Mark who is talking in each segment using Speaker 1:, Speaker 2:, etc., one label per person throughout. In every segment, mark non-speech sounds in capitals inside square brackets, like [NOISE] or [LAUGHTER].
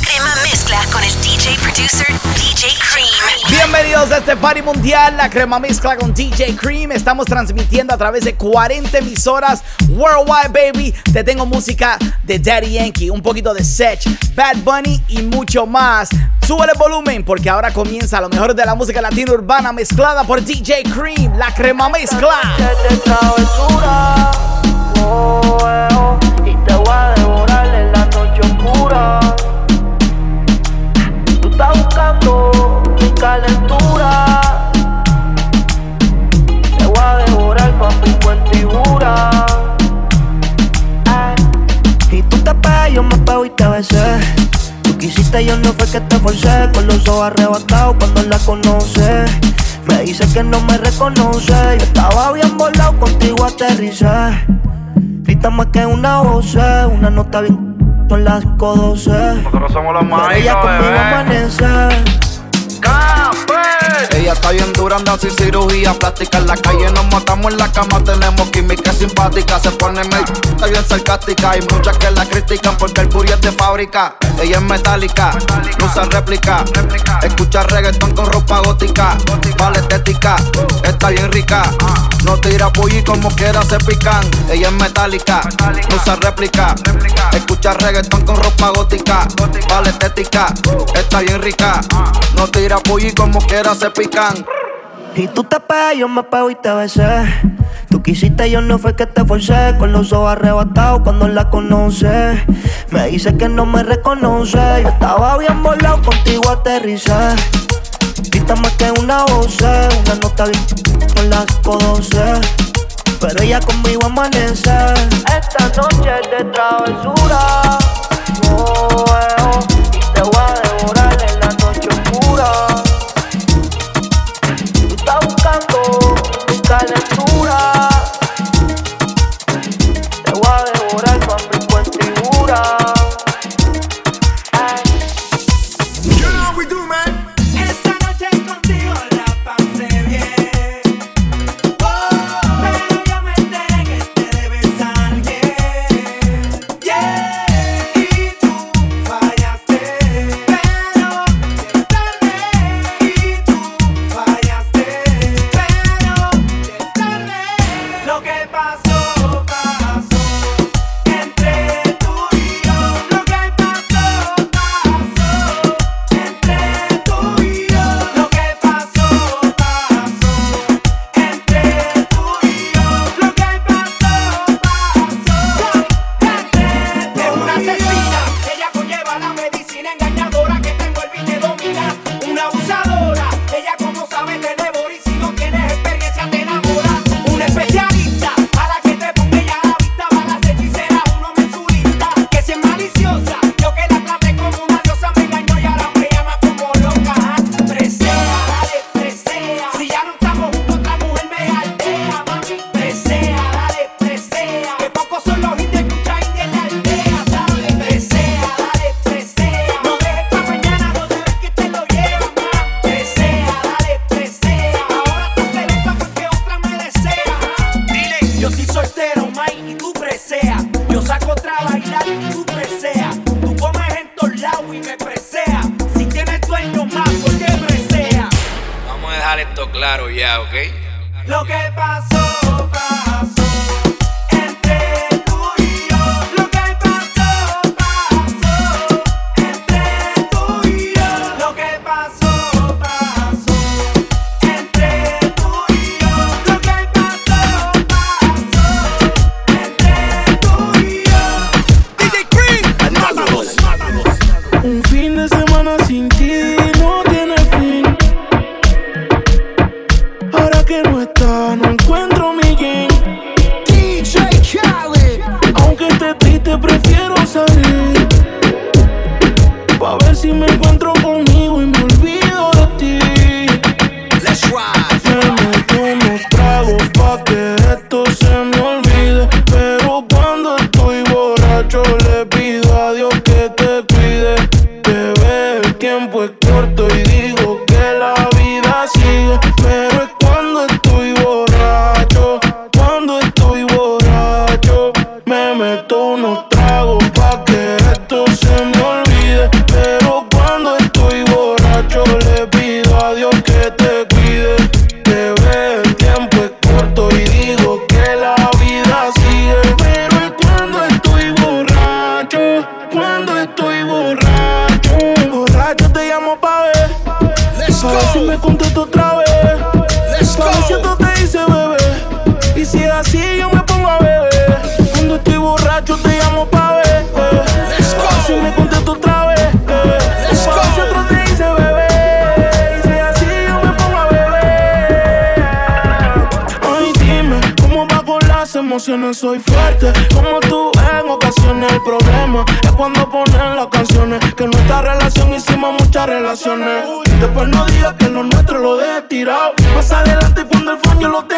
Speaker 1: Crema mezcla con el DJ producer DJ Cream.
Speaker 2: Bienvenidos a este party mundial, la crema mezcla con DJ Cream. Estamos transmitiendo a través de 40 emisoras worldwide, baby. Te tengo música de Daddy Yankee, un poquito de Sech, Bad Bunny y mucho más. Sube el volumen porque ahora comienza lo mejor de la música latina urbana mezclada por DJ Cream, la crema mezcla.
Speaker 3: te calentura. Te voy a devorar con mi cuentibura. Y tú te pegas, yo me pego y te besé. Tú quisiste, yo no fue que te forcé. Con los ojos arrebatados cuando la conoce. Me dice que no me reconoce. Yo estaba bien volado, contigo aterricé. Grita más que una voz, una nota bien. Son las 5.12.
Speaker 4: Nosotros somos los
Speaker 3: Ella conmigo amanece.
Speaker 4: Está bien dura, anda sin cirugía plástica. En la calle nos matamos en la cama, tenemos química simpática. Se pone medio, está bien sarcástica. Hay muchas que la critican porque el puri es de fábrica. Ella es metálica, no usa réplica. Escucha reggaetón con ropa gótica. Vale estética, está bien rica. No tira y como quiera se pican. Ella es metálica, no usa réplica. Escucha reggaetón con ropa gótica. Vale estética, está bien rica. No tira y como quiera se pican.
Speaker 3: Y tú te pegas, yo me pego y te besé. Tú quisiste, yo no fue que te forcé. Con los ojos arrebatados cuando la conoce. Me dice que no me reconoce. Yo estaba bien volado, contigo aterricé. Grita más que una voz, una nota bien con las 12. Pero ella conmigo amanece. Esta noche es de travesura. Oh, eh,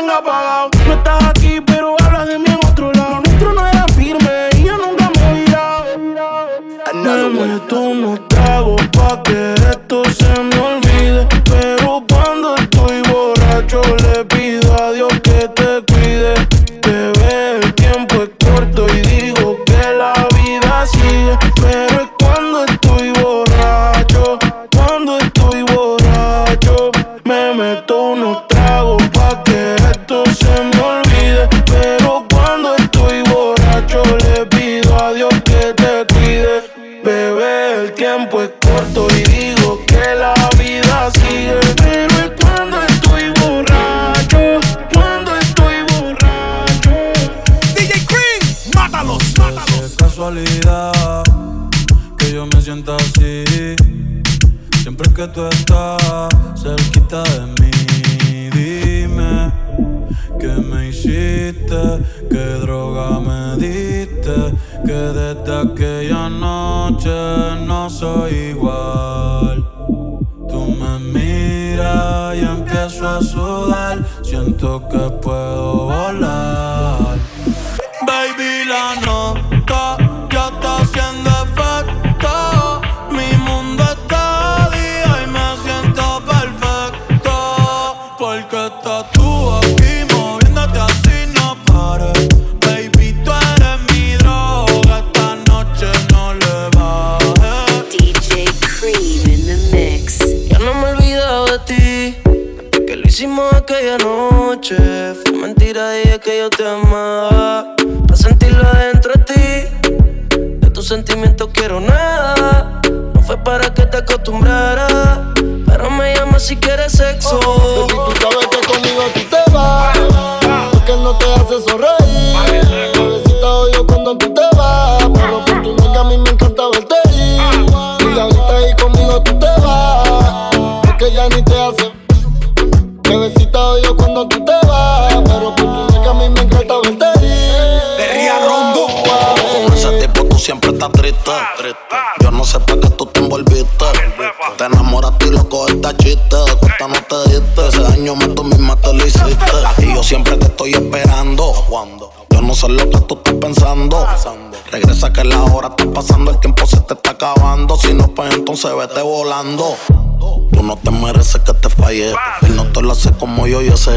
Speaker 5: tenga apagado. No estás aquí,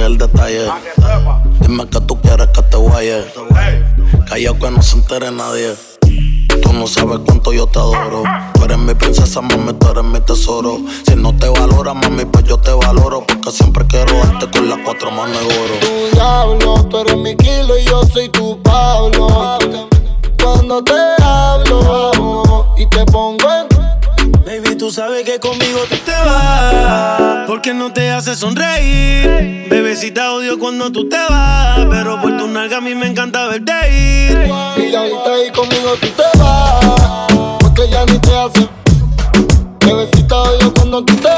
Speaker 5: el
Speaker 6: detalle. Dime que tú quieres que te guaye. Callao que no se entere nadie. Tú no sabes cuánto yo te adoro. Tú eres mi princesa, mami, tú eres mi tesoro. Si no te valora, mami, pues yo te valoro. Porque siempre quiero darte con las cuatro manos de oro.
Speaker 7: Tu diablo, tú eres mi kilo y yo soy tu Pablo.
Speaker 5: que no te hace sonreír. Bebecita odio cuando tú te vas, pero por tu nalga a mí me encanta verte ir.
Speaker 7: Y ahorita ahí conmigo tú te vas, porque ya ni te hace. Bebecita odio cuando tú te vas.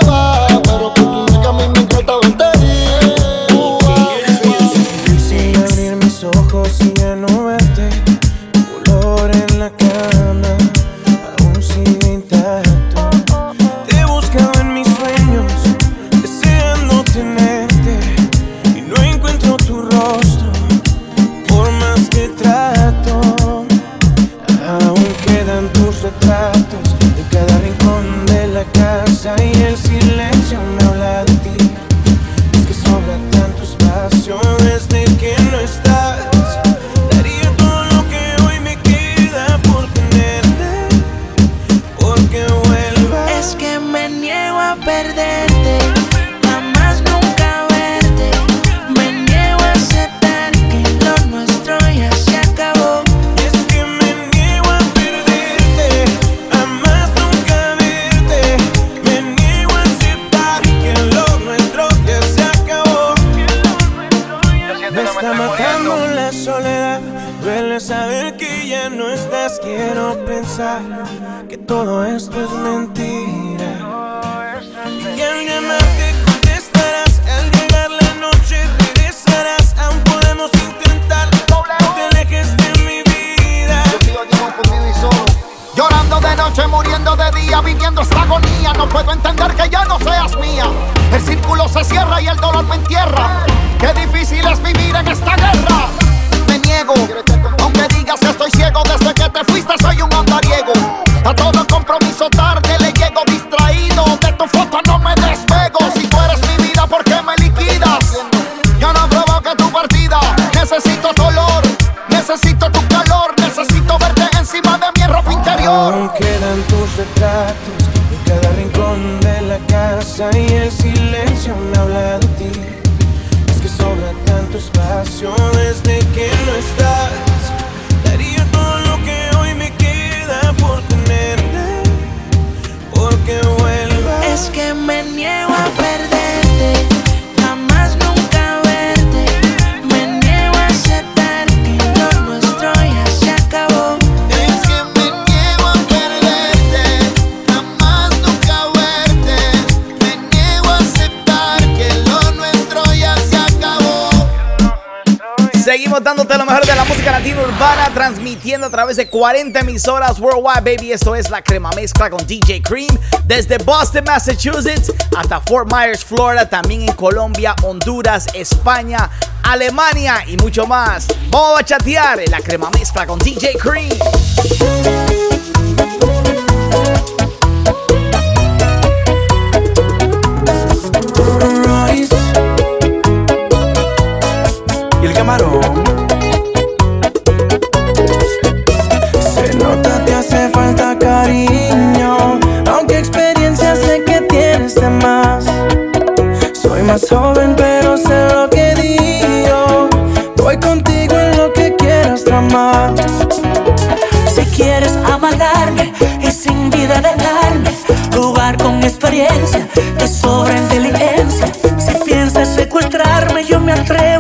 Speaker 2: Seguimos dándote lo mejor de la música latina urbana, transmitiendo a través de 40 emisoras worldwide, baby. Esto es la crema mezcla con DJ Cream, desde Boston, Massachusetts, hasta Fort Myers, Florida, también en Colombia, Honduras, España, Alemania y mucho más. Vamos a chatear en la crema mezcla con DJ Cream.
Speaker 7: saben, pero sé lo que digo. Voy contigo en lo que quieras tramar.
Speaker 8: Si quieres amarrarme y sin vida dejarme, jugar con experiencia, te sobra inteligencia. Si piensas secuestrarme, yo me atrevo.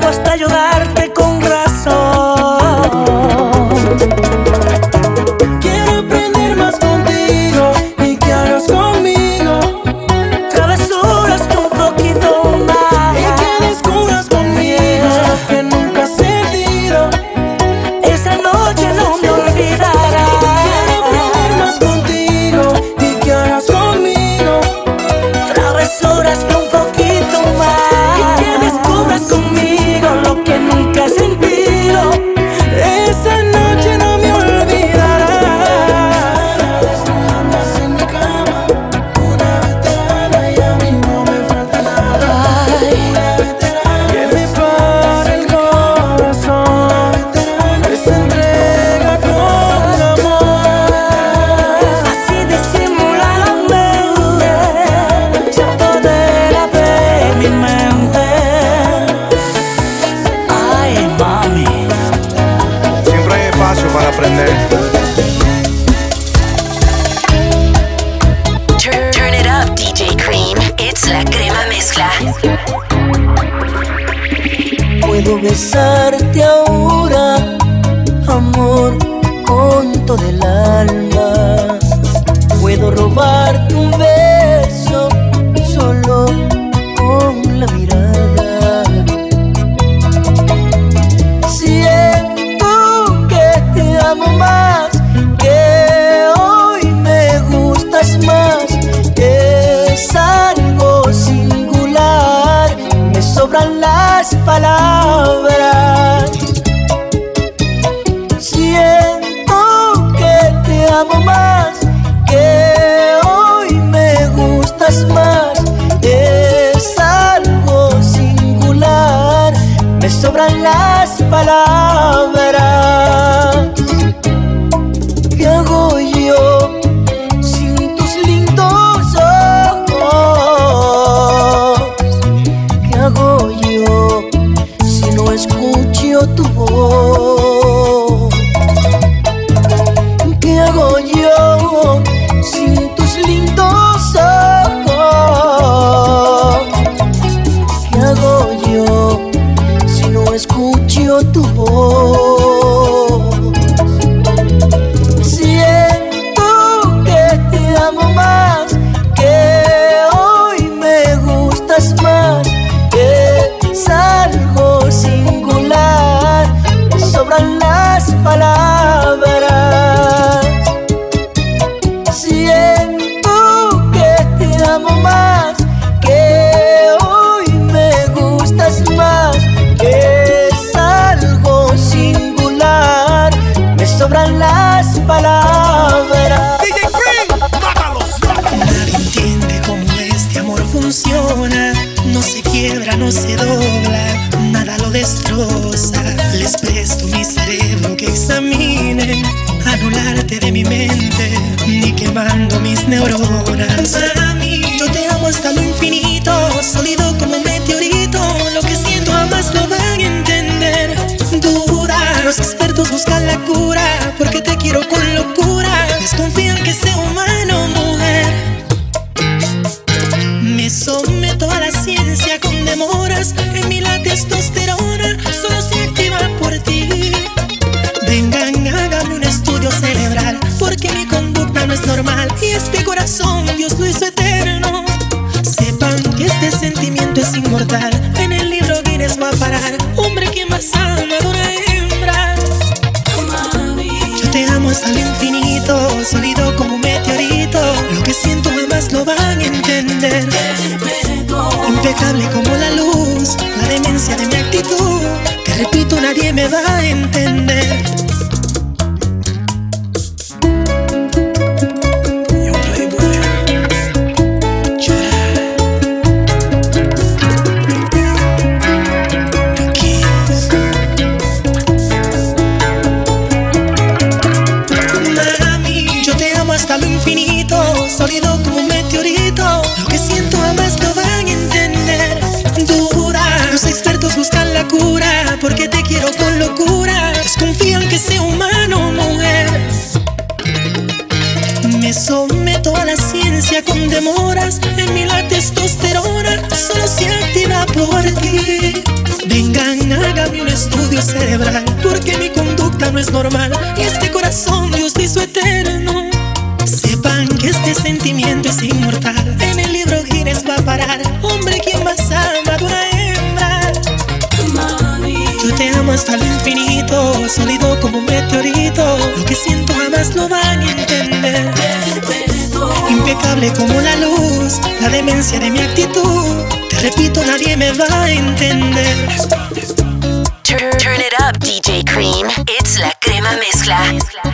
Speaker 9: pala. porque mi conducta no es normal y este corazón Dios hizo eterno. Sepan que este sentimiento es inmortal, en el libro Gires va a parar, hombre quien más ama a una hembra. Yo te amo hasta el infinito, sólido como un meteorito, lo que siento jamás lo van a entender. Impecable como la luz, la demencia de mi actitud, te repito nadie me va a entender.
Speaker 1: Turn it up. Cream. It's la crema mezcla.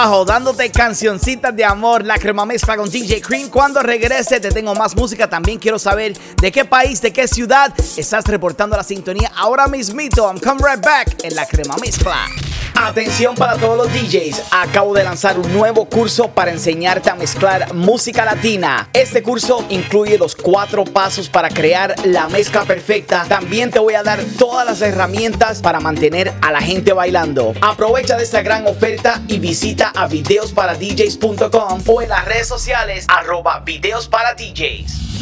Speaker 2: Dándote cancioncitas de amor, la crema mezcla con DJ Cream. Cuando regrese te tengo más música. También quiero saber de qué país, de qué ciudad estás reportando la sintonía ahora mismito. I'm come right back en la crema mezcla. Atención para todos los DJs. Acabo de lanzar un nuevo curso para enseñarte a mezclar música latina. Este curso incluye los cuatro pasos para crear la mezcla perfecta. También te voy a dar todas las herramientas para mantener a la gente bailando. Aprovecha de esta gran oferta y visita a videosparadjs.com o en las redes sociales arroba videos para DJs.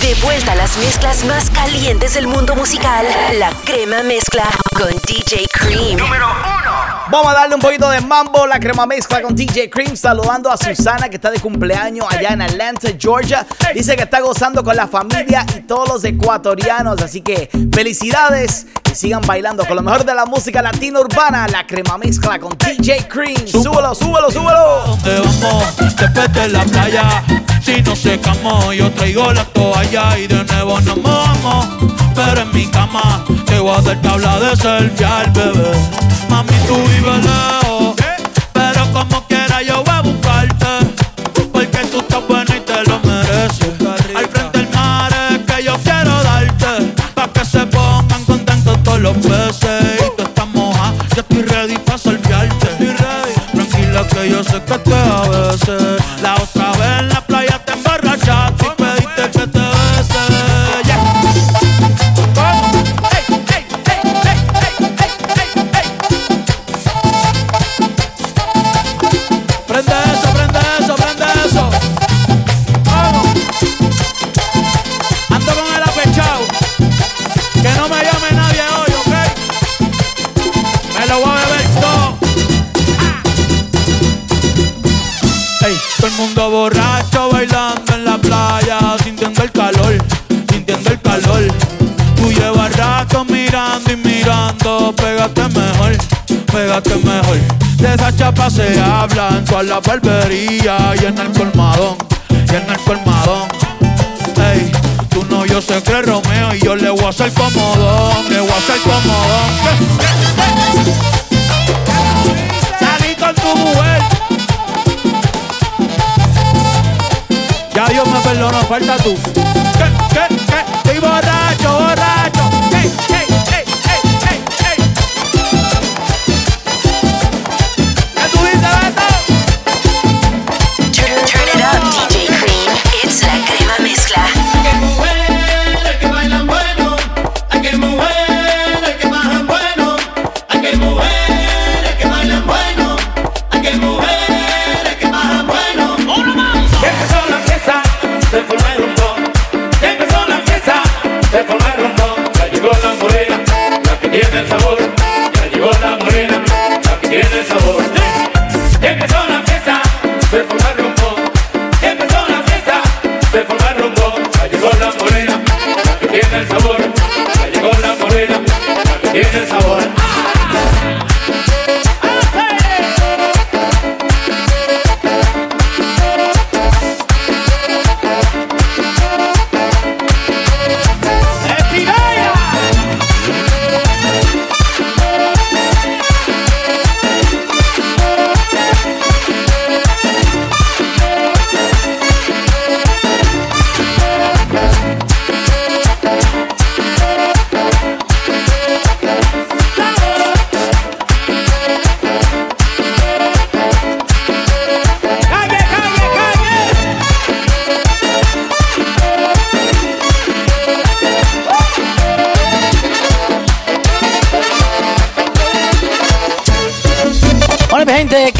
Speaker 1: De vuelta a las mezclas más calientes del mundo musical, la crema mezcla con DJ Cream. Número
Speaker 2: Vamos a darle un poquito de mambo, la crema mezcla con DJ Cream, saludando a Susana que está de cumpleaños allá en Atlanta, Georgia. Dice que está gozando con la familia y todos los ecuatorianos, así que felicidades y sigan bailando con lo mejor de la música latina urbana, la crema mezcla con DJ Cream. Súbelo, súbelo, súbelo.
Speaker 10: ¿Dónde vamos? Después de la playa. Si no secamos, yo traigo la toalla y de nuevo nos mojamos. Pero en mi cama voy a dar tabla de selfie al bebé. Mami, tú vives lejos, se habla en todas las barberías y en el colmadón, y en el colmadón. Ey, tú no, yo sé que es Romeo y yo le voy a hacer comodón, le voy a hacer comodón. Salí con tu mujer. Ya Dios me perdonó, falta tú.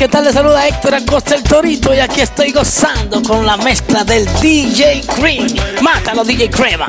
Speaker 10: ¿qué
Speaker 11: tal? Les saluda Héctor Acosta el Torito y aquí estoy gozando con la mezcla del DJ Cream. Mátalo, DJ Crema.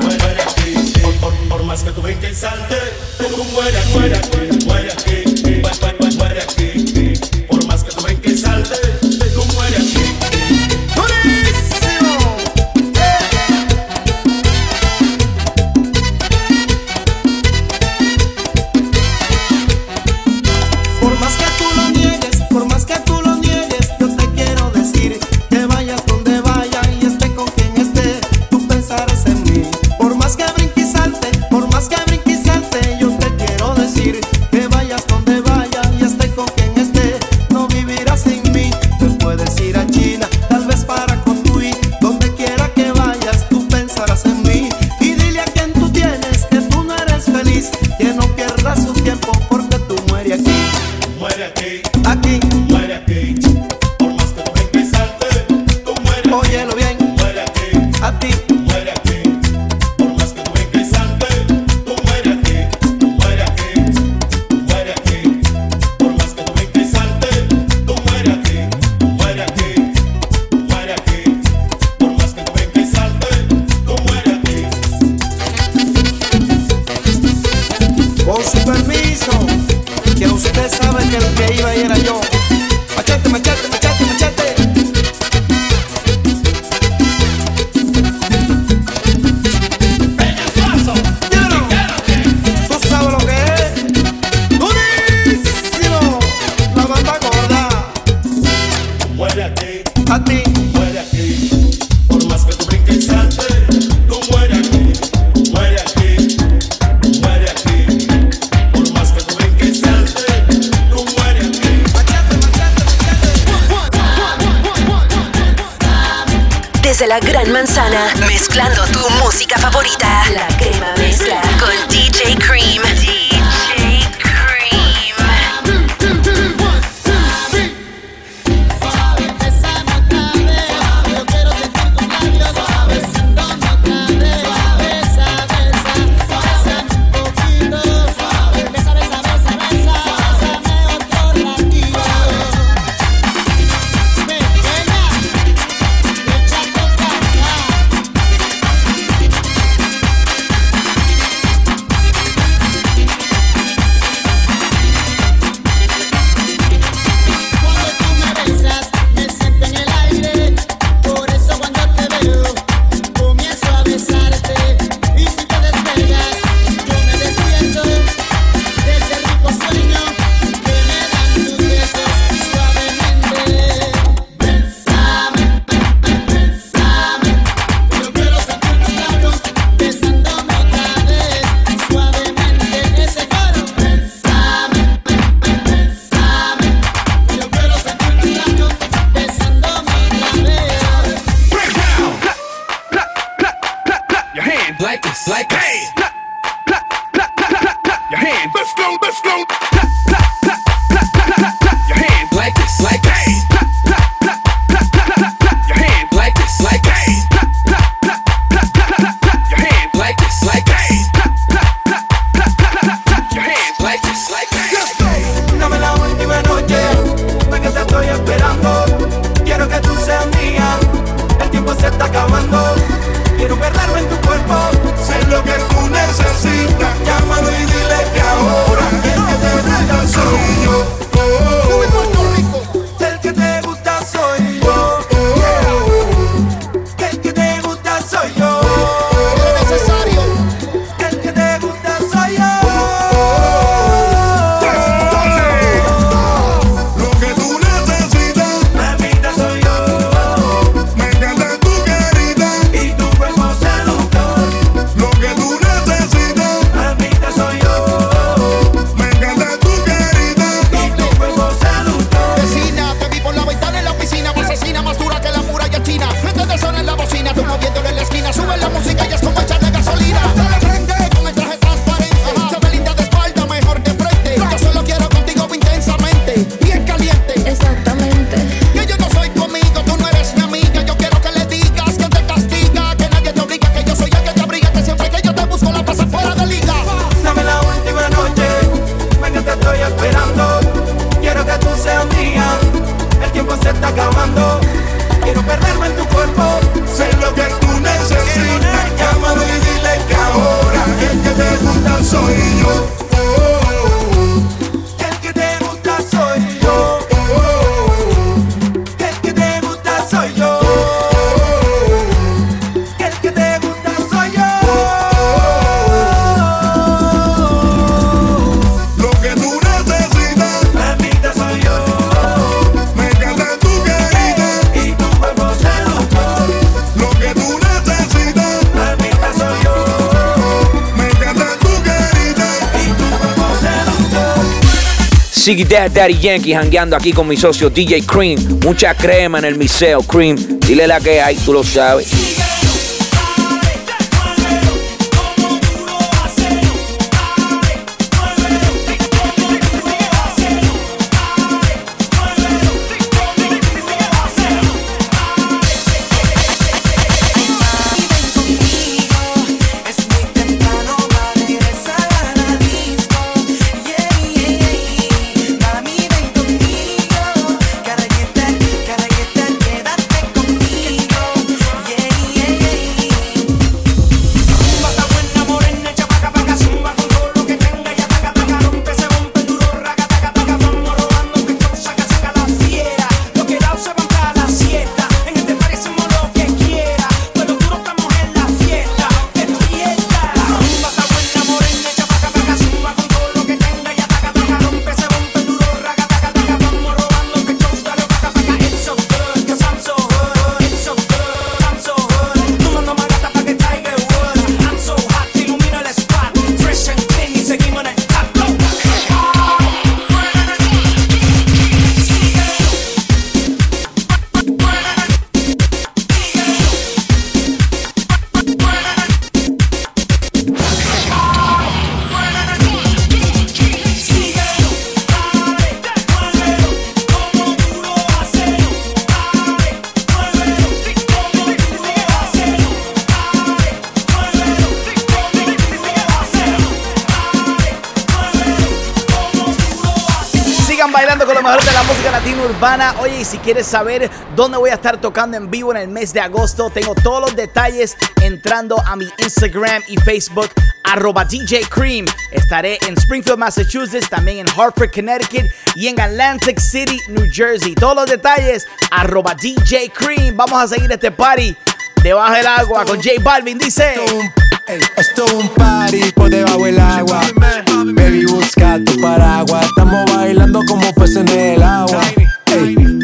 Speaker 12: Ziggy Dad, Daddy Yankee, jangueando aquí con mi socio DJ Cream. Mucha crema en el miseo, Cream. Dile la que hay, tú lo sabes.
Speaker 2: Quieres saber dónde voy a estar tocando en vivo en el mes de agosto, tengo todos los detalles entrando a mi Instagram y Facebook, arroba DJ Cream. Estaré en Springfield, Massachusetts, también en Hartford, Connecticut y en Atlantic City, New Jersey. Todos los detalles, arroba DJ Cream. Vamos a seguir este party debajo del agua con J Balvin. Dice...
Speaker 13: Esto es un party por debajo del agua. Baby, busca tu paraguas. Estamos bailando como peces en el agua.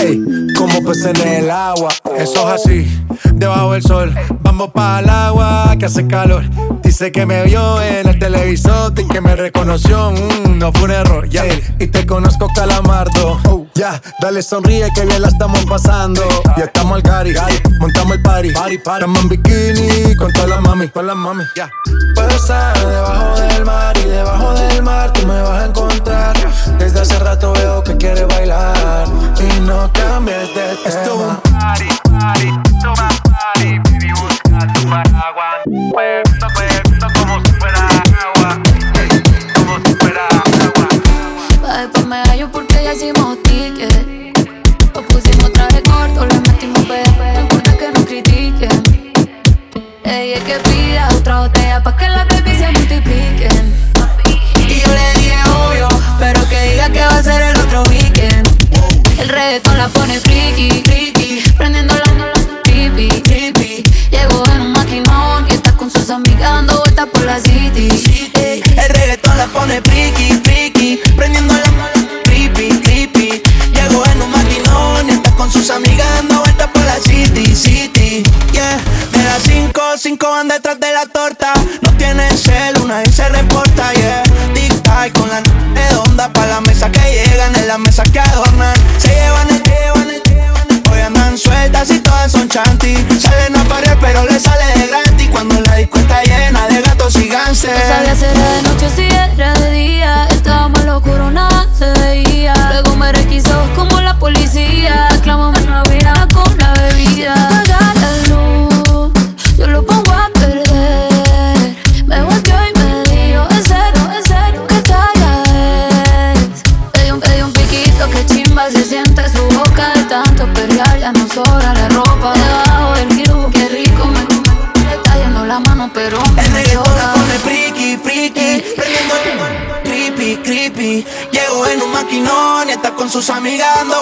Speaker 13: Ey, como peces en el agua. Eso es así, debajo del sol. Vamos para el agua que hace calor. Dice que me vio en el televisor y que me reconoció. Mm, no fue un error, ya. Y te conozco, calamardo. Oh, ya, dale sonríe que bien la estamos pasando. Ya estamos al cari, montamos el party. Estamos en bikini con todas las mami, con las mami. Ya. Puedo estar debajo del mar y debajo del mar tú me vas a encontrar. Desde hace rato veo que quieres bailar
Speaker 14: that, that, that. Con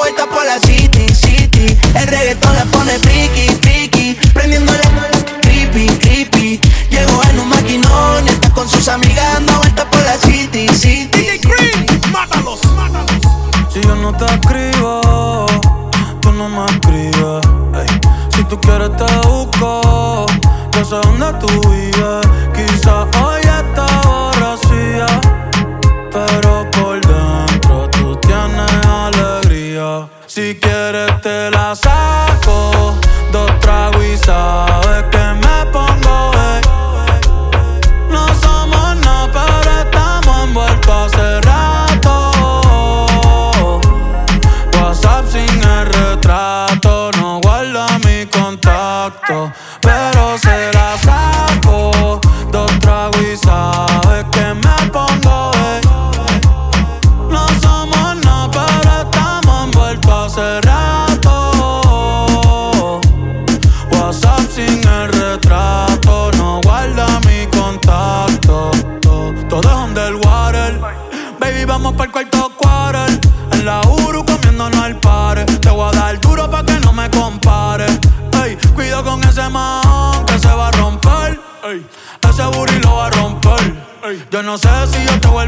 Speaker 15: no
Speaker 10: sé si yo te voy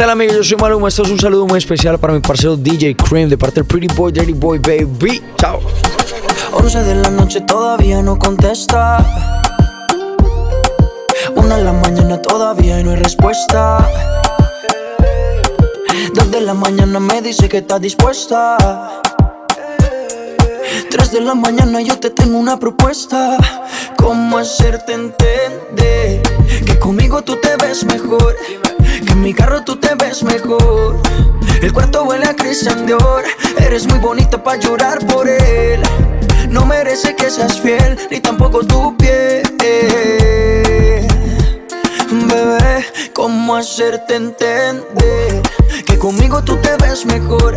Speaker 16: tal amigos? Yo soy Maluma, esto es un saludo muy especial para mi parcero DJ Cream de parte del Pretty Boy, Dirty Boy Baby. Chao.
Speaker 17: 11 de la noche todavía no contesta. Una de la mañana todavía no hay respuesta. Dos de la mañana me dice que está dispuesta. 3 de la mañana yo te tengo una propuesta. ¿Cómo hacerte entender que conmigo tú te ves mejor? Que en mi carro tú te ves mejor. El cuarto huele a Christian Dior. Eres muy bonita para llorar por él. No merece que seas fiel, ni tampoco tu piel.
Speaker 18: Bebé, ¿cómo hacerte entender que conmigo tú te ves mejor?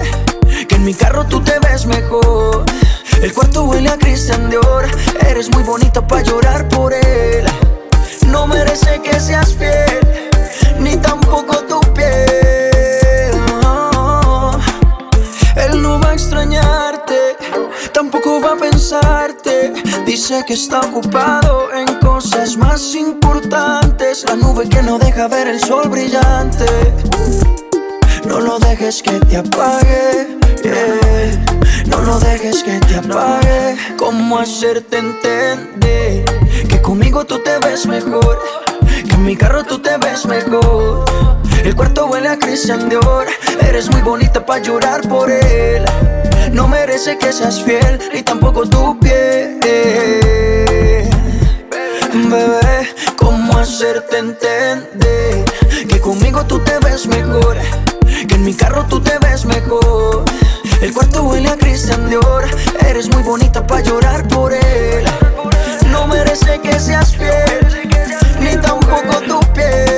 Speaker 18: Que en mi carro tú te ves mejor. No. Él no va a extrañarte, tampoco va a pensarte. Dice que está ocupado en cosas más importantes. La nube que no deja ver el sol brillante. No lo dejes que te apague. yeah. No lo dejes que te apague. ¿Cómo hacerte entender que conmigo tú te ves mejor? Que en mi carro tú te ves mejor. El cuarto huele a Christian Dior. Eres muy bonita para llorar por él. No merece que seas fiel, ni tampoco tu piel. Bebé, ¿cómo hacerte entender que conmigo tú te ves mejor? Que en mi carro tú te ves mejor. El cuarto huele a Christian Dior. Eres muy bonita para llorar por él. No merece que seas fiel, ni tampoco tu piel.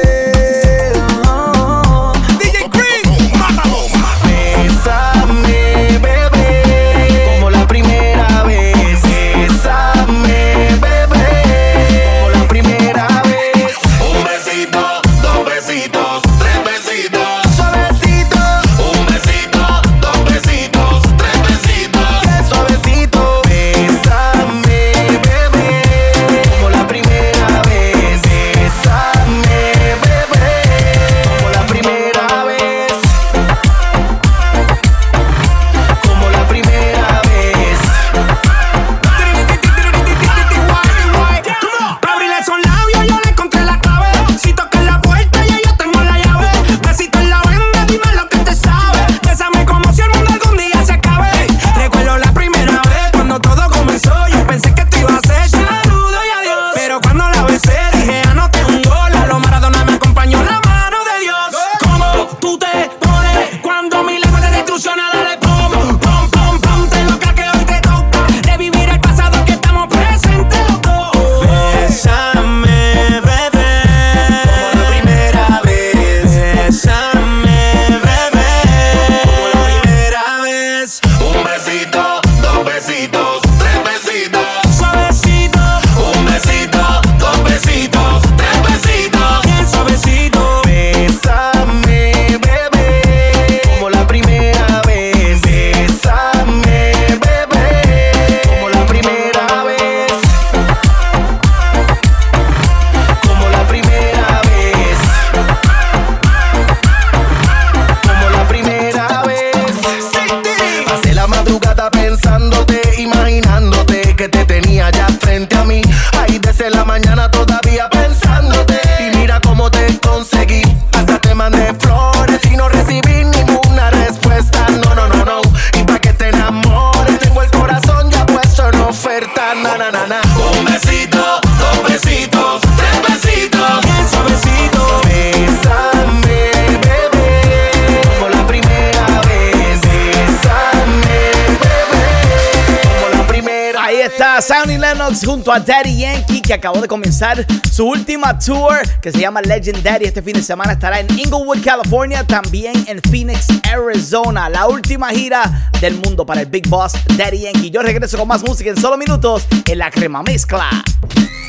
Speaker 19: A
Speaker 2: Daddy Yankee que acabó de comenzar su última tour que se llama Legendary. Este fin de semana estará en Inglewood, California, también en Phoenix, Arizona. La última gira del mundo para el Big Boss Daddy Yankee. Yo regreso con más música en solo minutos en la crema mezcla.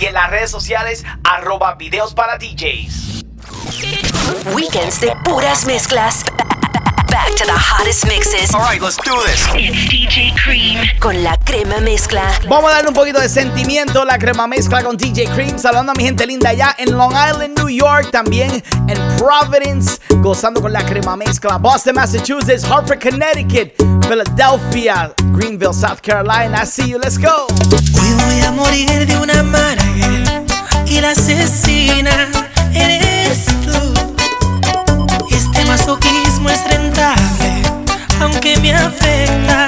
Speaker 2: y en las redes sociales arroba videos para DJs.
Speaker 1: Weekends de puras mezclas. Back to the hottest mixes. All right, let's do this. It's DJ Cream con la crema mezcla.
Speaker 2: Vamos a darle un poquito de sentimiento, la crema mezcla con DJ Cream, saludando a mi gente linda allá en Long Island, New York, también en Providence, gozando con la crema mezcla, Boston, Massachusetts, Hartford, Connecticut, Philadelphia, Greenville, South Carolina. I see you, let's go.
Speaker 9: Hoy voy a morir de una manera y la asesina eres tú.
Speaker 20: Este masoquismo es
Speaker 21: rentable, aunque me
Speaker 20: afecta.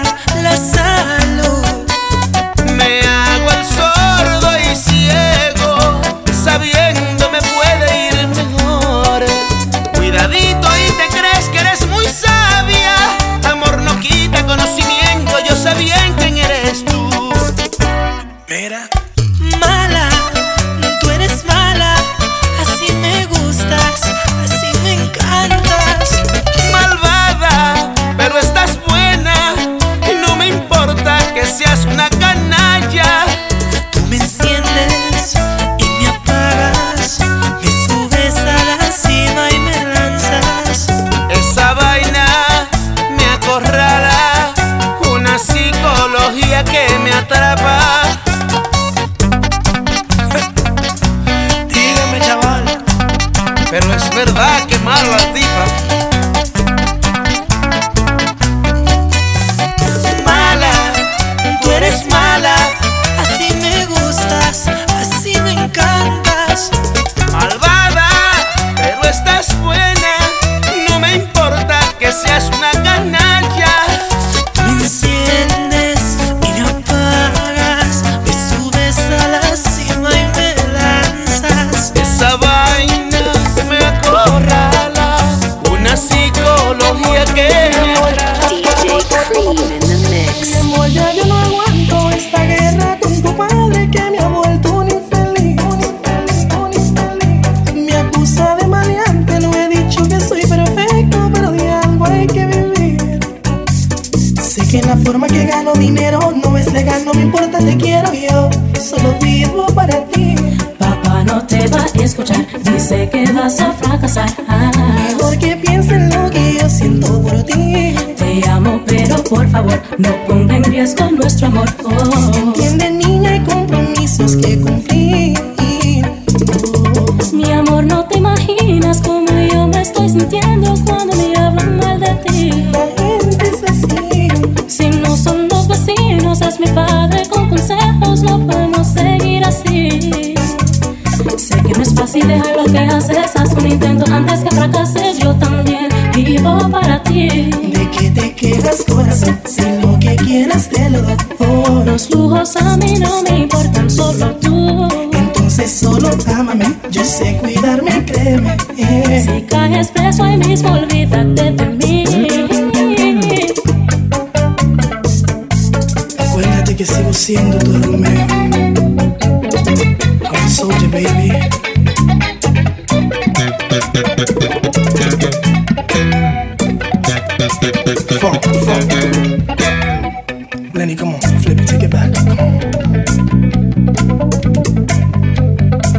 Speaker 20: Lenny, come on, flip it, take it back. Come on.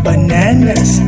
Speaker 20: Bananas.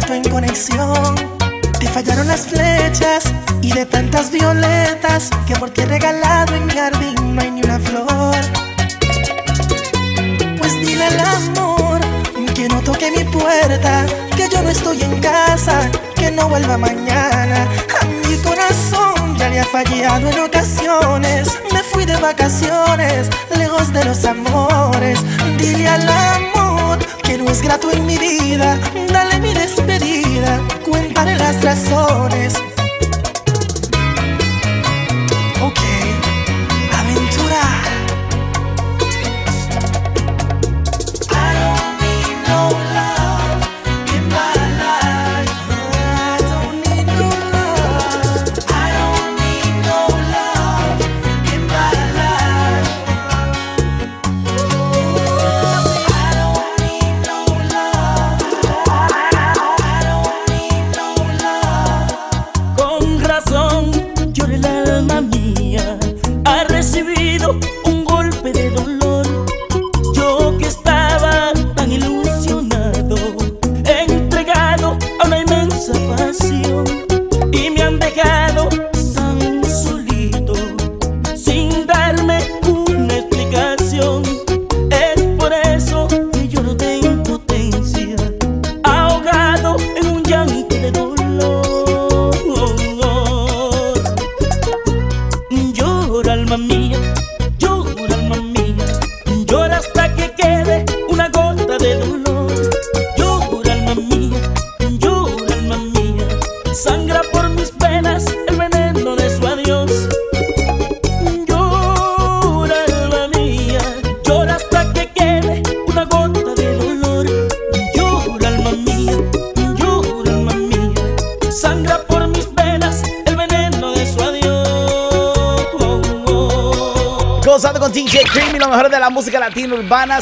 Speaker 22: secreto en
Speaker 9: conexión. Te fallaron las flechas y de tantas violetas que por ti he regalado en mi jardín no hay ni una flor. Pues dile al amor que no toque mi puerta, que yo no estoy en casa, que no vuelva mañana. A mi corazón ya le ha fallado en ocasiones. Me fui de vacaciones, lejos de los amores. Dile al amor que no es grato en mi vida. Dale mi despedida, cuéntale las razones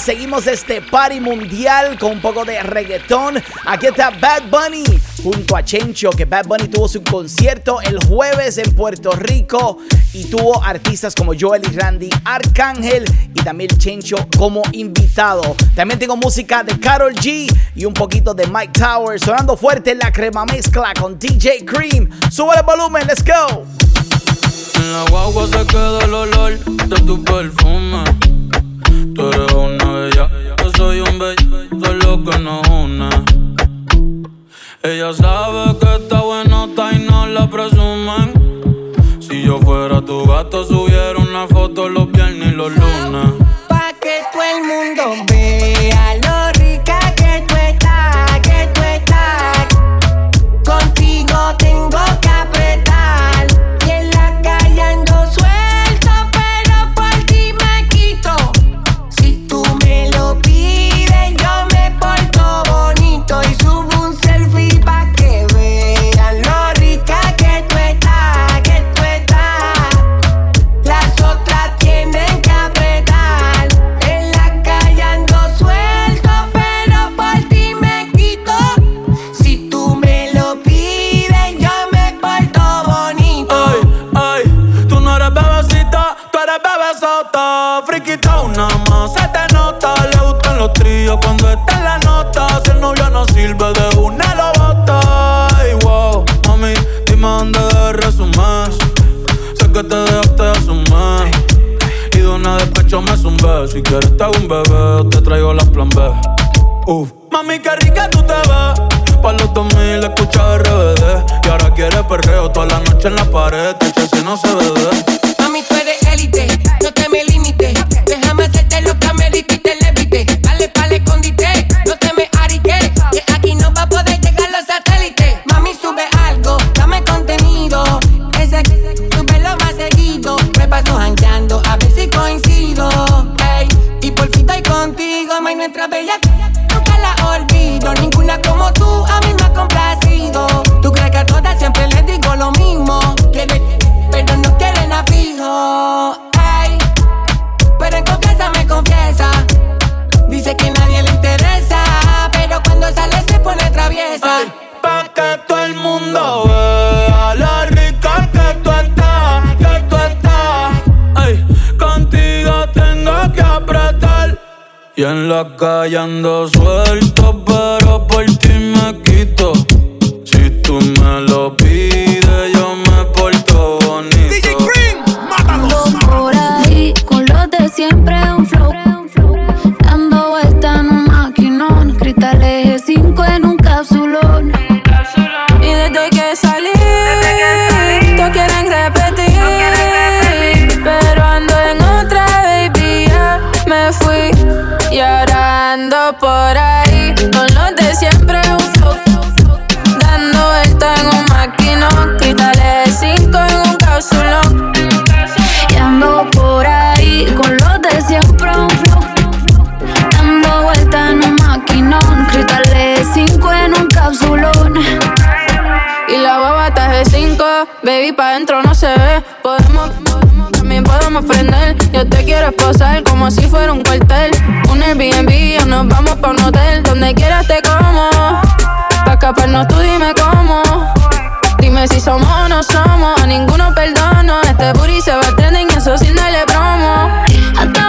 Speaker 2: Seguimos este party mundial con un poco de reggaetón. Aquí está Bad Bunny junto a Chencho, que Bad Bunny tuvo su concierto el jueves en Puerto Rico y tuvo artistas como Joel y Randy Arcángel y también Chencho como invitado. También tengo música de Carol G y un poquito de Mike Tower sonando fuerte la crema mezcla con DJ Cream. Sube el volumen, let's go.
Speaker 10: En la guagua se queda el olor de tu perfume yo fuera tu gato, subiera una foto los
Speaker 23: hasta G5. Baby, pa' dentro no se ve. Podemos, podemos, también podemos prender. Yo te quiero esposar como si fuera un cuartel. Un Airbnb o nos vamos pa' un hotel. Donde quieras te como. Pa' escaparnos tú dime cómo. Dime si somos o no somos. A ninguno perdono. Este booty se va a trending y eso sin darle promo.
Speaker 14: Hasta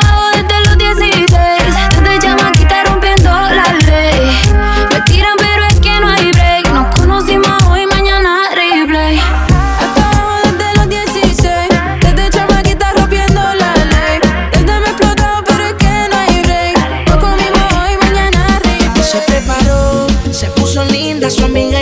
Speaker 5: That's what I mean.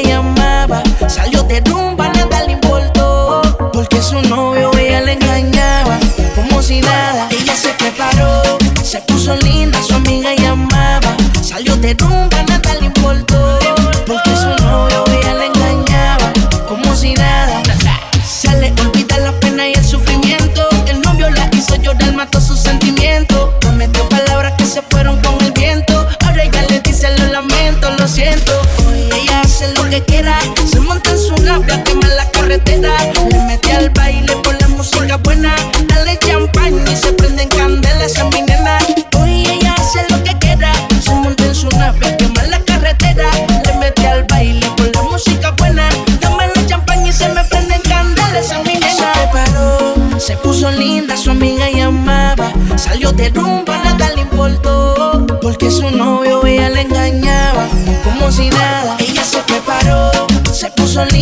Speaker 5: solito.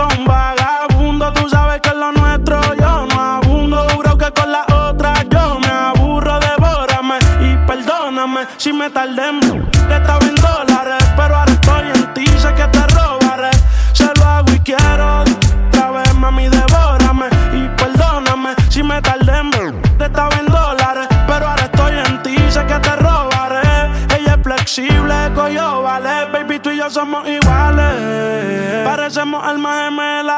Speaker 5: ratón vagabundo, tú sabes que es lo nuestro. Yo no abundo, duro que con la otra. Yo me aburro, devórame y perdóname si me tardé en. Te estaba en dólares, pero ahora estoy en ti. Sé que te robaré, se lo hago y quiero. Otra vez, mami, devórame y perdóname si me tardé en. Te estaba en dólares, pero ahora estoy en ti. Sé que te robaré. Ella es flexible, coyo, vale. Baby, tú y yo somos iguales parecemos almas gemelas.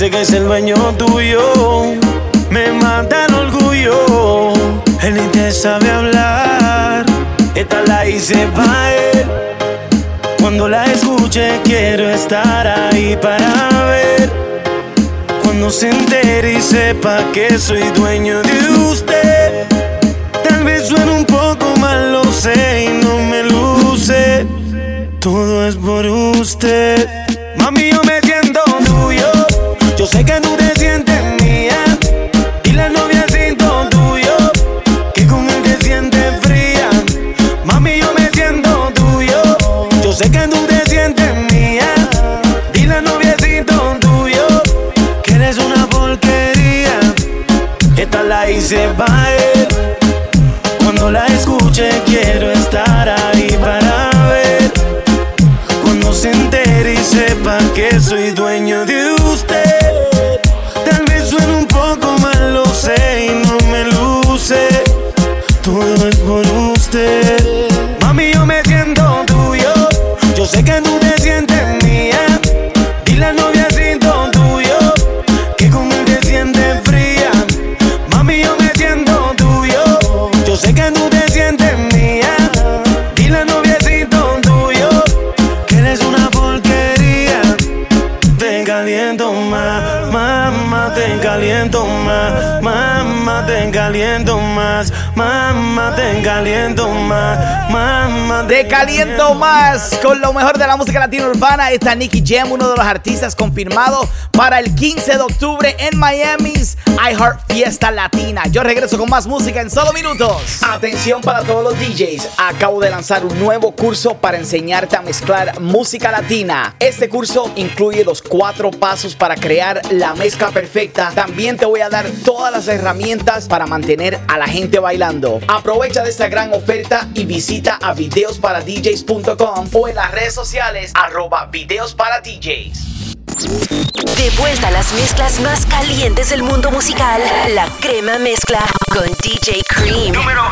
Speaker 7: dice que es el dueño tuyo. Me mata el orgullo. Él ni te sabe hablar. Esta la hice pa' él. Cuando la escuche, quiero estar ahí para ver. Cuando se entere y sepa que soy dueño de usted. Tal vez suene un poco mal, lo sé y no me luce. Todo es por usted. Que tú te sientes mía y la novia siento tuyo. Que con él te sientes fría, mami, yo me siento tuyo. Yo sé que tú te sientes mía y la noviecito tuyo. Que eres una porquería. Esta la hice para él. Cuando la escuche, quiero estar ahí para ver. Cuando se entere y sepa que soy dueño caliento más, Te caliento más
Speaker 24: con lo mejor de la música latina urbana. Está Nicky Jam, uno de los artistas confirmados para el 15 de octubre en Miami's iHeart Fiesta Latina. Yo regreso con más música en solo minutos. Atención para todos los DJs. Acabo de lanzar un nuevo curso para enseñarte a mezclar música latina. Este curso incluye los cuatro pasos para crear la mezcla perfecta. También te voy a dar todas las herramientas para mantener a la gente bailando. Aprovecha de esta gran oferta y visita a videosparadjs.com o en las redes sociales arroba videos para DJs.
Speaker 1: De vuelta a las mezclas más calientes del mundo musical. La crema mezcla con DJ Cream. Número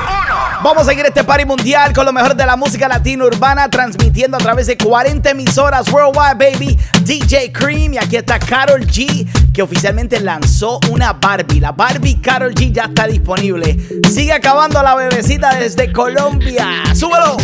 Speaker 24: Vamos a seguir este party mundial con lo mejor de la música latina urbana, transmitiendo a través de 40 emisoras worldwide, baby. DJ Cream. Y aquí está Carol G, que oficialmente lanzó una Barbie. La Barbie Carol G ya está disponible. Sigue acabando la bebecita desde Colombia. ¡Súbelo!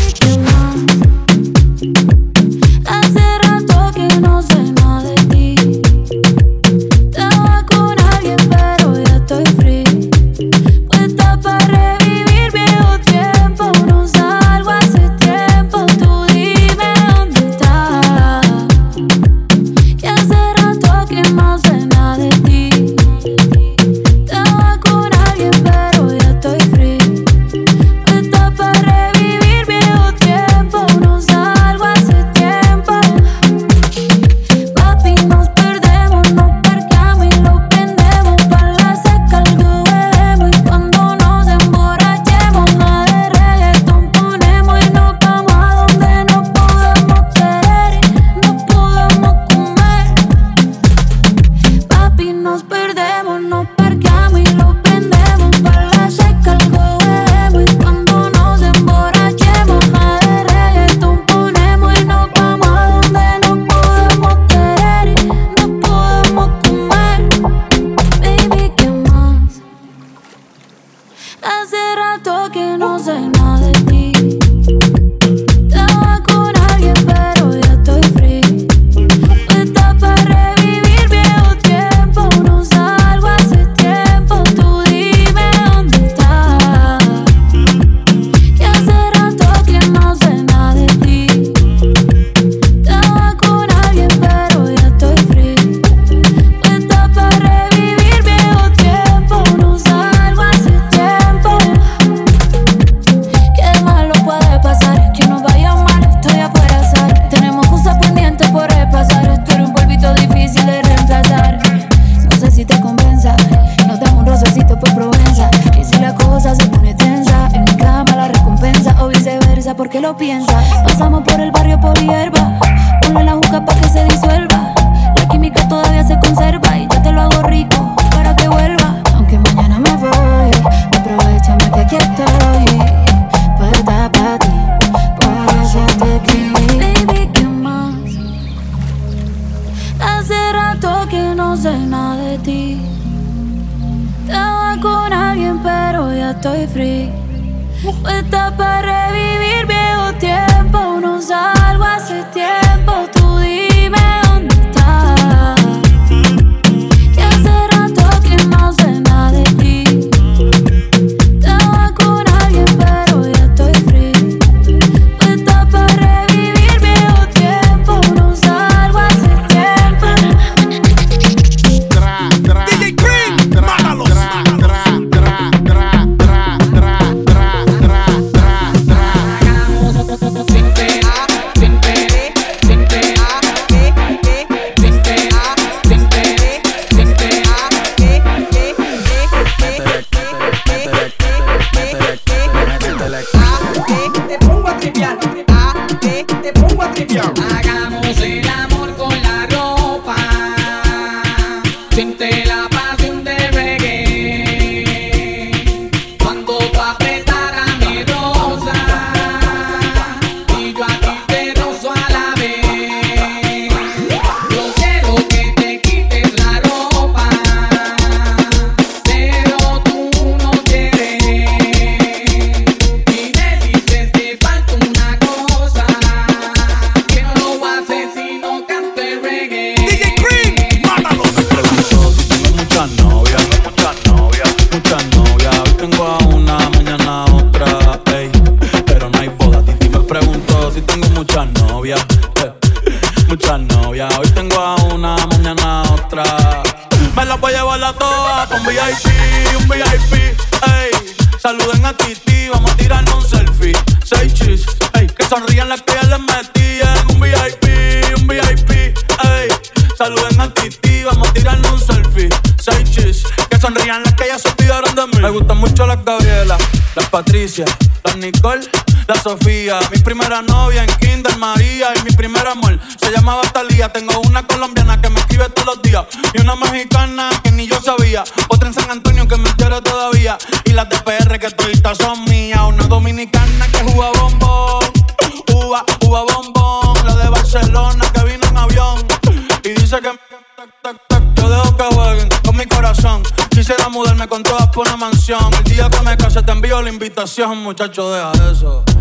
Speaker 10: La invitación, muchacho, deja eso.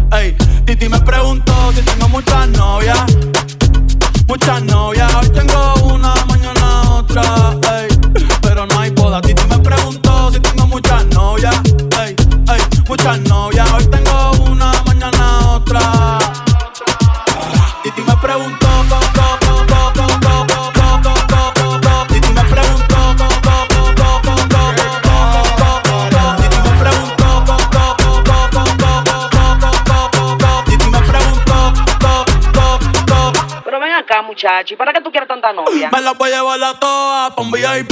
Speaker 25: ¿Y para qué tú quieres tanta novia?
Speaker 10: Me la voy a llevar a todas pa' un VIP,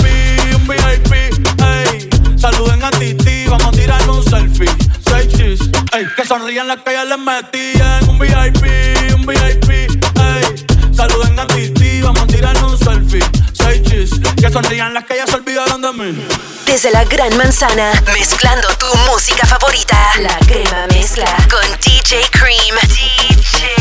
Speaker 10: un VIP, ey. Saluden a Titi, vamos a tirarnos un selfie. Seis chis, ey. Que sonrían las que ya les metían. Un VIP, un VIP, ey. Saluden a Titi, vamos a tirarnos un selfie. Seis chis, que sonrían las que ya se olvidaron de mí.
Speaker 1: Desde la Gran Manzana, mezclando tu música favorita. La crema mezcla con DJ Cream. DJ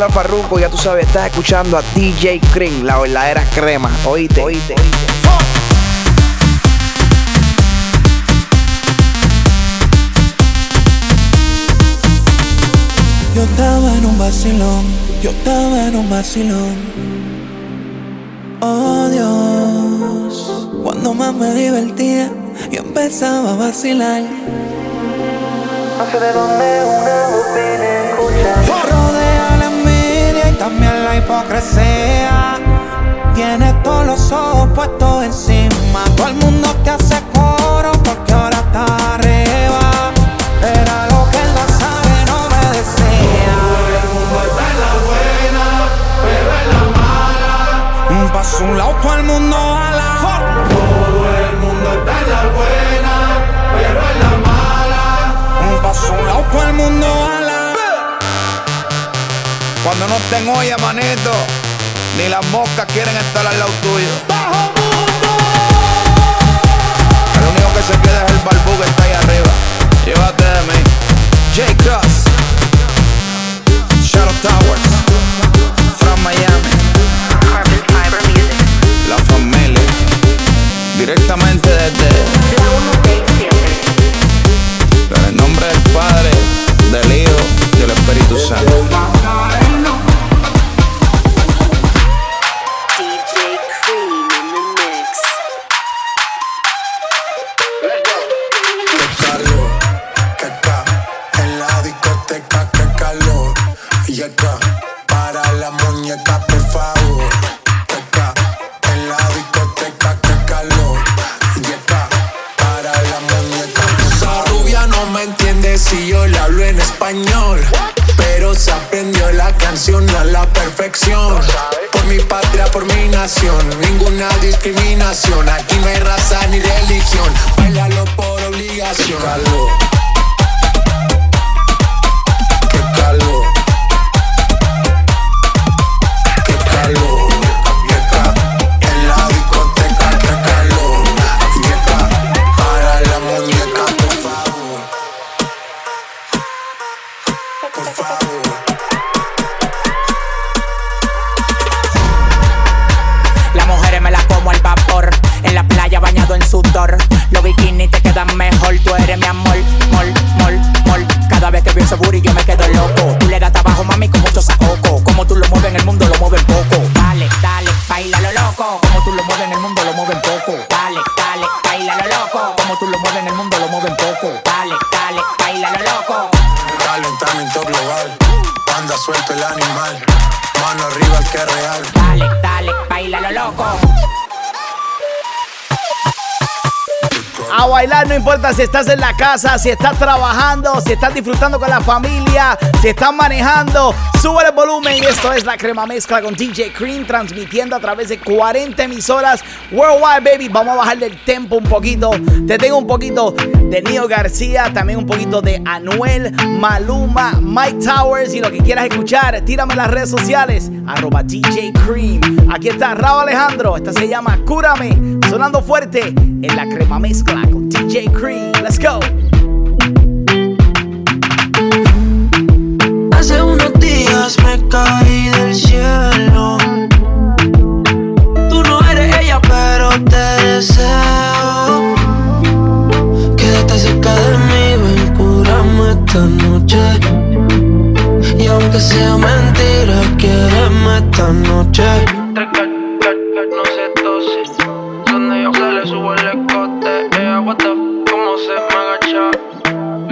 Speaker 26: Lo parruco, ya tú sabes, estás escuchando a DJ Cream, la verdadera crema. Oíste, oíste.
Speaker 27: Yo estaba en un vacilón, yo estaba en un vacilón. Oh Dios, cuando más me divertía, yo empezaba a vacilar. No sé de dónde una hipocresía. Tienes todos los ojos puestos encima. Todo el mundo te hace coro porque ahora está arriba. Era lo que él no sabe, no me decía. Todo el mundo está en la buena, pero en la mala. Un paso a un lado, todo el mundo a la Todo el mundo está en la buena, pero en la mala. Un paso a un lado, todo el mundo la
Speaker 2: Cuando no estén olla, manito, ni las moscas quieren estar al lado tuyo. El único que se queda es el barbú que está ahí arriba. Llévate de mí. J. Cross. Shadow Towers. From Miami. Carbon Fiber Music. La familia. Directamente desde. En el nombre del Padre, del Hijo y del Espíritu Santo.
Speaker 13: Discriminación. Aquí no hay raza ni religión. Bailalo por obligación. Calor.
Speaker 2: No importa si estás en la casa, si estás trabajando, si estás disfrutando con la familia, si estás manejando. Sube el volumen y esto es la crema mezcla con DJ Cream transmitiendo a través de 40 emisoras worldwide, baby. Vamos a bajarle el tempo un poquito. Te tengo un poquito de Nio García, también un poquito de Anuel, Maluma, Mike Towers y lo que quieras escuchar. Tírame en las redes sociales, arroba DJ Cream. Aquí está Raúl Alejandro, esta se llama Cúrame, sonando fuerte en la crema mezcla con DJ Cream. Let's go.
Speaker 28: Me caí del cielo. Tú no eres ella, pero te deseo. Quédate cerca de mí, ven, cúrame esta noche. Y aunque sea mentira, quiéreme esta noche.
Speaker 29: No se tose, donde yo se le subo el escote. Ella aguanta como se me agacha.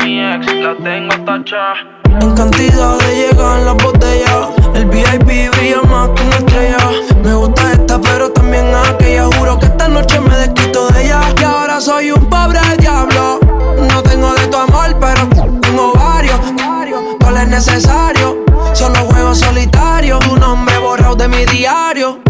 Speaker 29: Mi ex la tengo tacha.
Speaker 28: En cantidad de llegan las botellas. El VIP brilla más que una estrella. Me gusta esta, pero también aquella. Juro que esta noche me desquito de ella. Y ahora soy un pobre diablo. No tengo de tu amor, pero tengo varios. ¿Cuál es necesario? Solo juego solitario. Tu nombre borrado de mi diario.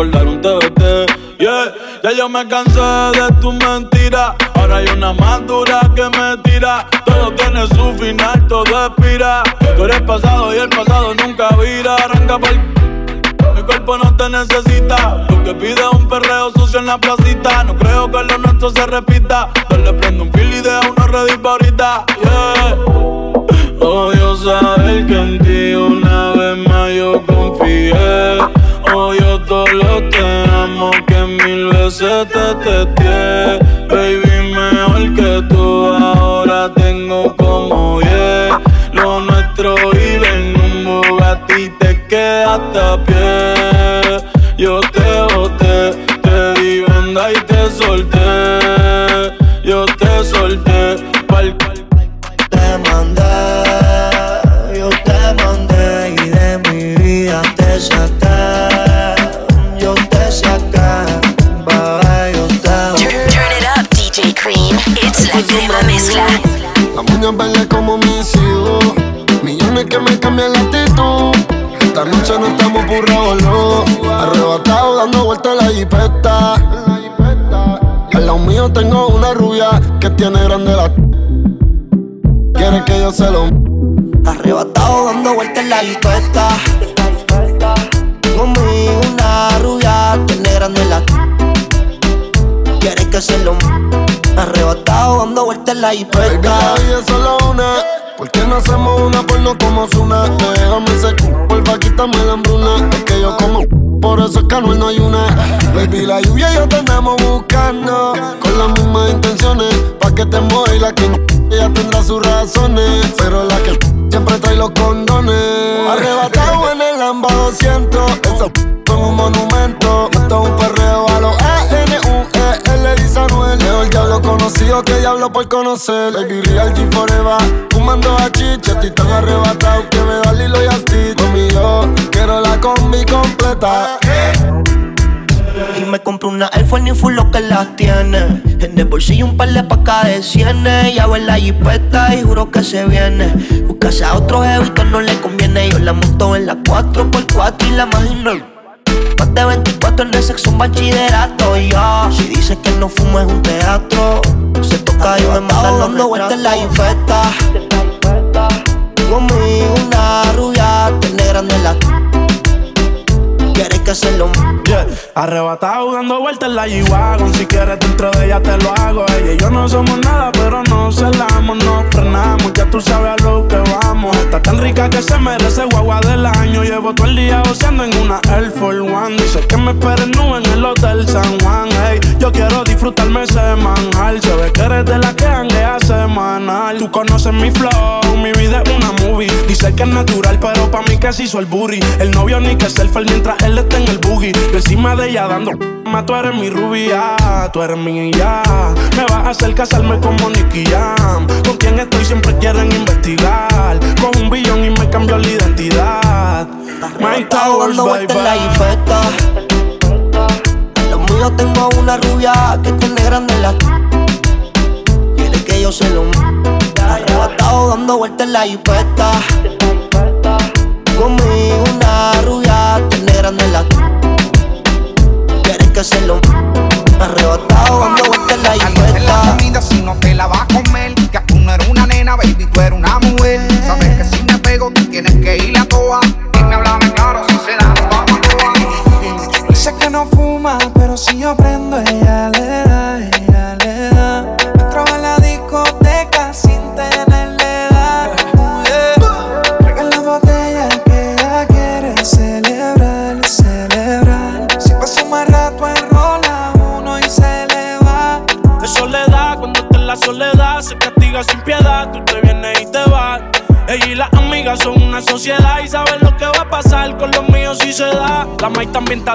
Speaker 10: Un TBT. Yeah, ya yo me cansé de tus mentiras. Ahora hay una más dura que me tira. Todo tiene su final, todo expira. Tú eres pasado y el pasado nunca vira. Arranca por mi cuerpo no te necesita. Lo que pide es un perreo sucio en la placita. No creo que lo nuestro se repita.
Speaker 30: Millones que me cambian la actitud. Esta noche no estamos burrados, no. Arrebatado dando vueltas en la jipeta. Al lado mío tengo una rubia que tiene grande la. Quiere que yo se lo.
Speaker 8: Arrebatado dando vueltas en la jipeta. Conmigo una rubia tiene grande la. Quiere que se lo. Arrebatado dando vueltas en la
Speaker 30: Baby,
Speaker 8: jipeta.
Speaker 30: la solo una. ¿Por qué no hacemos una porno como Zuna? Déjame ese porfa, quítame la hambruna. Es que yo como, por eso es que no hay una. Baby, la lluvia y yo te andamos buscando. Con las mismas intenciones, pa' que te mueva y la que ella tendrá sus razones. Pero la que siempre trae los condones. Arrebatado en el Lamba 200. Eso son un monumento. Esto es un perreo a los A-N-U-E-L, dice Anuel. Leo el diablo conocido que diablo por conocer. Baby, real G forever. Fumando a chicha, estoy tan arrebatado que me da Lilo y Asti. Mami, yo quiero la combi completa.
Speaker 8: Y me compré una iPhone y full lo que las tiene. En el bolsillo un par de pacas de cienes. Ya en la jipeta y juro que se viene. Buscase a otro jevito no le conviene. Yo la monto en la 4x4 y la imagino. Más de 24 en el sexo un bachillerato. Yo, si dice que no fumo es un teatro. Se toca y me manda dando vueltas en la jipeta. Conmigo una rubia tiene grande la. Quiere que se lo
Speaker 5: Yeah. Arrebatado dando vueltas en la G-Wagon. Si quieres dentro de ella te lo hago. Ella y yo no somos nada pero nos celamos Nos frenamos, ya tú sabes a lo que vamos. Está tan rica que se merece guagua del año. Llevo todo el día goceando en una Air Force One. Dice que me esperen nube en el Hotel San Juan. Ey, Yo quiero disfrutarme semanal. Se ve que eres de la que hanguea semanal. Tú conoces mi flow, mi vida es una movie. Dice que es natural pero pa' mí se hizo el booty. El novio ni que selfie mientras él está en el boogie Yo encima de ella dando ma, tú eres mi rubia, tú eres mi ya Me vas a hacer casarme como Nicky Jam Con quien estoy siempre quieren investigar Con un billón y me cambió la identidad My Towers, bye
Speaker 8: vueltas en la
Speaker 5: bye
Speaker 8: jipeta. Lo mío tengo una rubia que tiene grande la. Quiere que yo se lo. Arrebatado dando vueltas en la jipeta. Conmigo una rubia tiene grande la. Quiere que se lo. Arrebatado dando vueltas en la
Speaker 31: en la comida si no te la vas a comer. Que tú no eres una nena, baby, tú eres una mujer. Sabes que si me pego, tú tienes que ir a toa. Dime, háblame claro, si se da, vamos a toa. [LAUGHS]
Speaker 27: Dice que no fuma, pero si yo prendo,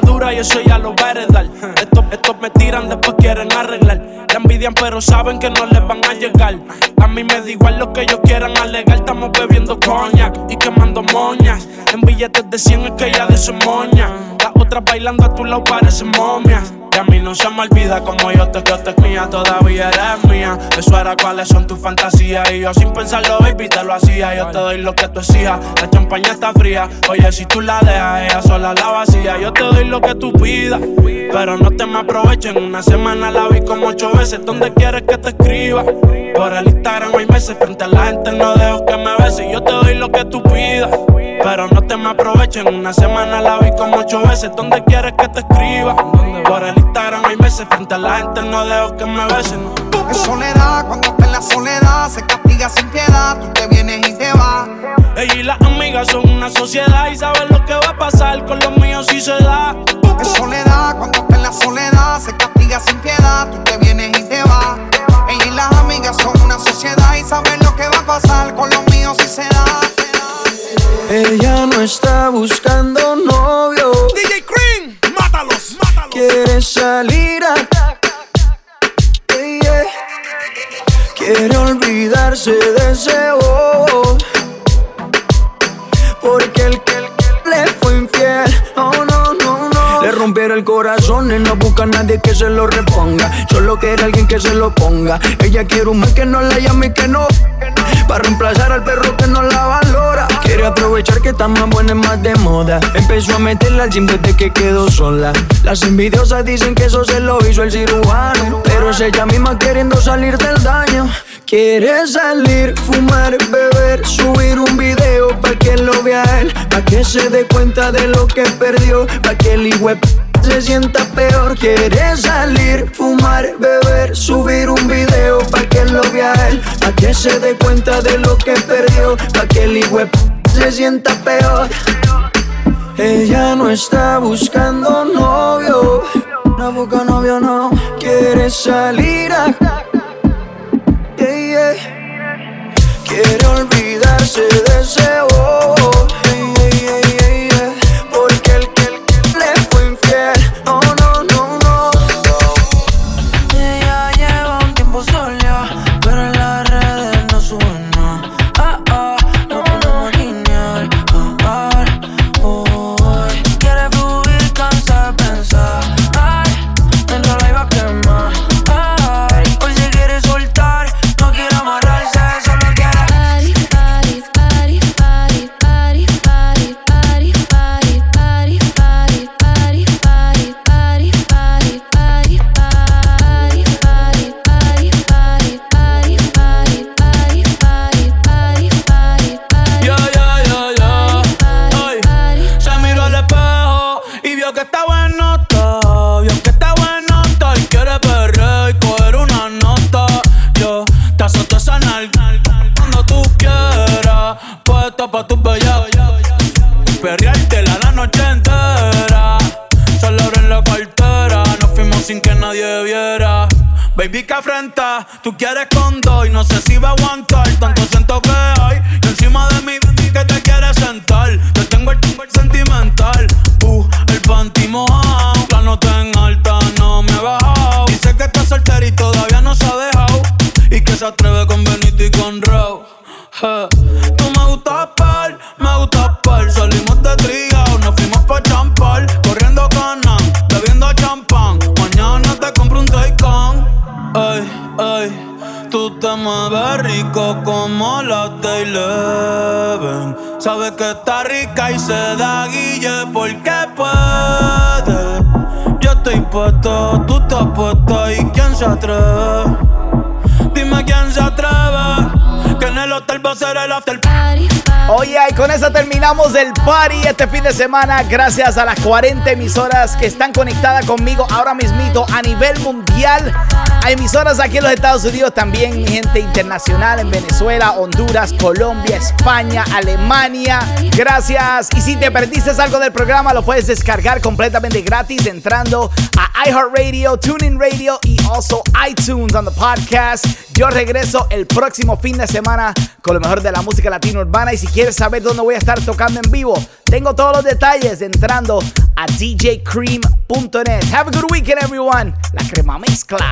Speaker 5: Dura y eso ya lo va a Estos, estos me tiran, después quieren arreglar. La envidian pero saben que no les van a llegar. A mí me da igual lo que ellos quieran alegar Estamos bebiendo coñac y quemando moñas. En billetes de 100 es que ya de su moña. Las otras bailando a tu lado parecen momias y a mí no se me olvida como yo te creo, te mía, todavía eres mía. Eso era cuáles son tus fantasías. Y yo sin pensarlo, baby, te lo hacía. Yo te doy lo que tú exijas. La champaña está fría. Oye, si tú la dejas, ella sola la vacía. Yo te doy lo que tú pidas. Pero no te me aprovechen. Una semana la vi como ocho veces. ¿Dónde quieres que te escriba? Por el Instagram hay meses. Frente a la gente no dejo que me beses. Yo te doy lo que tú pidas. Pero no te me aprovechen. Una semana la vi como ocho veces. ¿Dónde quieres que te escriba? Instagram hay meses. Frente a la gente no dejo que me besen.
Speaker 31: En soledad, cuando está en la soledad, se castiga sin piedad. Tú te vienes y te vas.
Speaker 5: Ella y las amigas son una sociedad y saben lo que va a pasar con los míos si se da.
Speaker 31: En soledad, cuando está en la soledad, se castiga sin piedad. Tú te vienes y te vas. Ella y las amigas son una sociedad y saben lo que va a pasar con los míos si se da.
Speaker 27: Ella no está buscando novio. Quiere salir a. Quiere olvidarse de ese bobo. Porque el que
Speaker 17: pero el corazón él no busca a nadie que se lo reponga. Solo quiere alguien que se lo ponga. Ella quiere un man que no la llame y que no. Para reemplazar al perro que no la valora. Quiere aprovechar que está más buena y más de moda. Empezó a meterla al gym desde que quedó sola. Las envidiosas dicen que eso se lo hizo el cirujano. Pero es ella misma queriendo salir del daño. Quiere salir, fumar, beber, subir un video pa' que lo vea él, pa' que se dé cuenta de lo que perdió, pa' que el hijo se sienta peor. Quiere salir, fumar, beber, subir un video pa' que lo vea él, pa' que se dé cuenta de lo que perdió, pa' que el hijo se sienta peor. Ella no está buscando novio, no busca novio, no quiere salir a. Quiere olvidarse de ese bobo
Speaker 5: atreve. Dime quién se atreve. Que en el hotel va a ser el after party.
Speaker 2: Oye, y con eso terminamos el party este fin de semana. Gracias a las 40 emisoras que están conectadas conmigo ahora mismito a nivel mundial. Hay emisoras aquí en los Estados Unidos, también gente internacional en Venezuela, Honduras, Colombia, España, Alemania. Gracias. Y si te perdiste algo del programa, lo puedes descargar completamente gratis entrando a iHeartRadio, TuneIn Radio y also iTunes on the podcast. Yo regreso el próximo fin de semana con lo mejor de la música latino urbana. Y si quieres saber dónde voy a estar tocando en vivo, tengo todos los detalles entrando a djcream.net. Have a good weekend, everyone. La crema mezcla.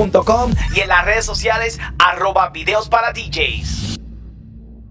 Speaker 2: y en las redes sociales arroba videos para DJs.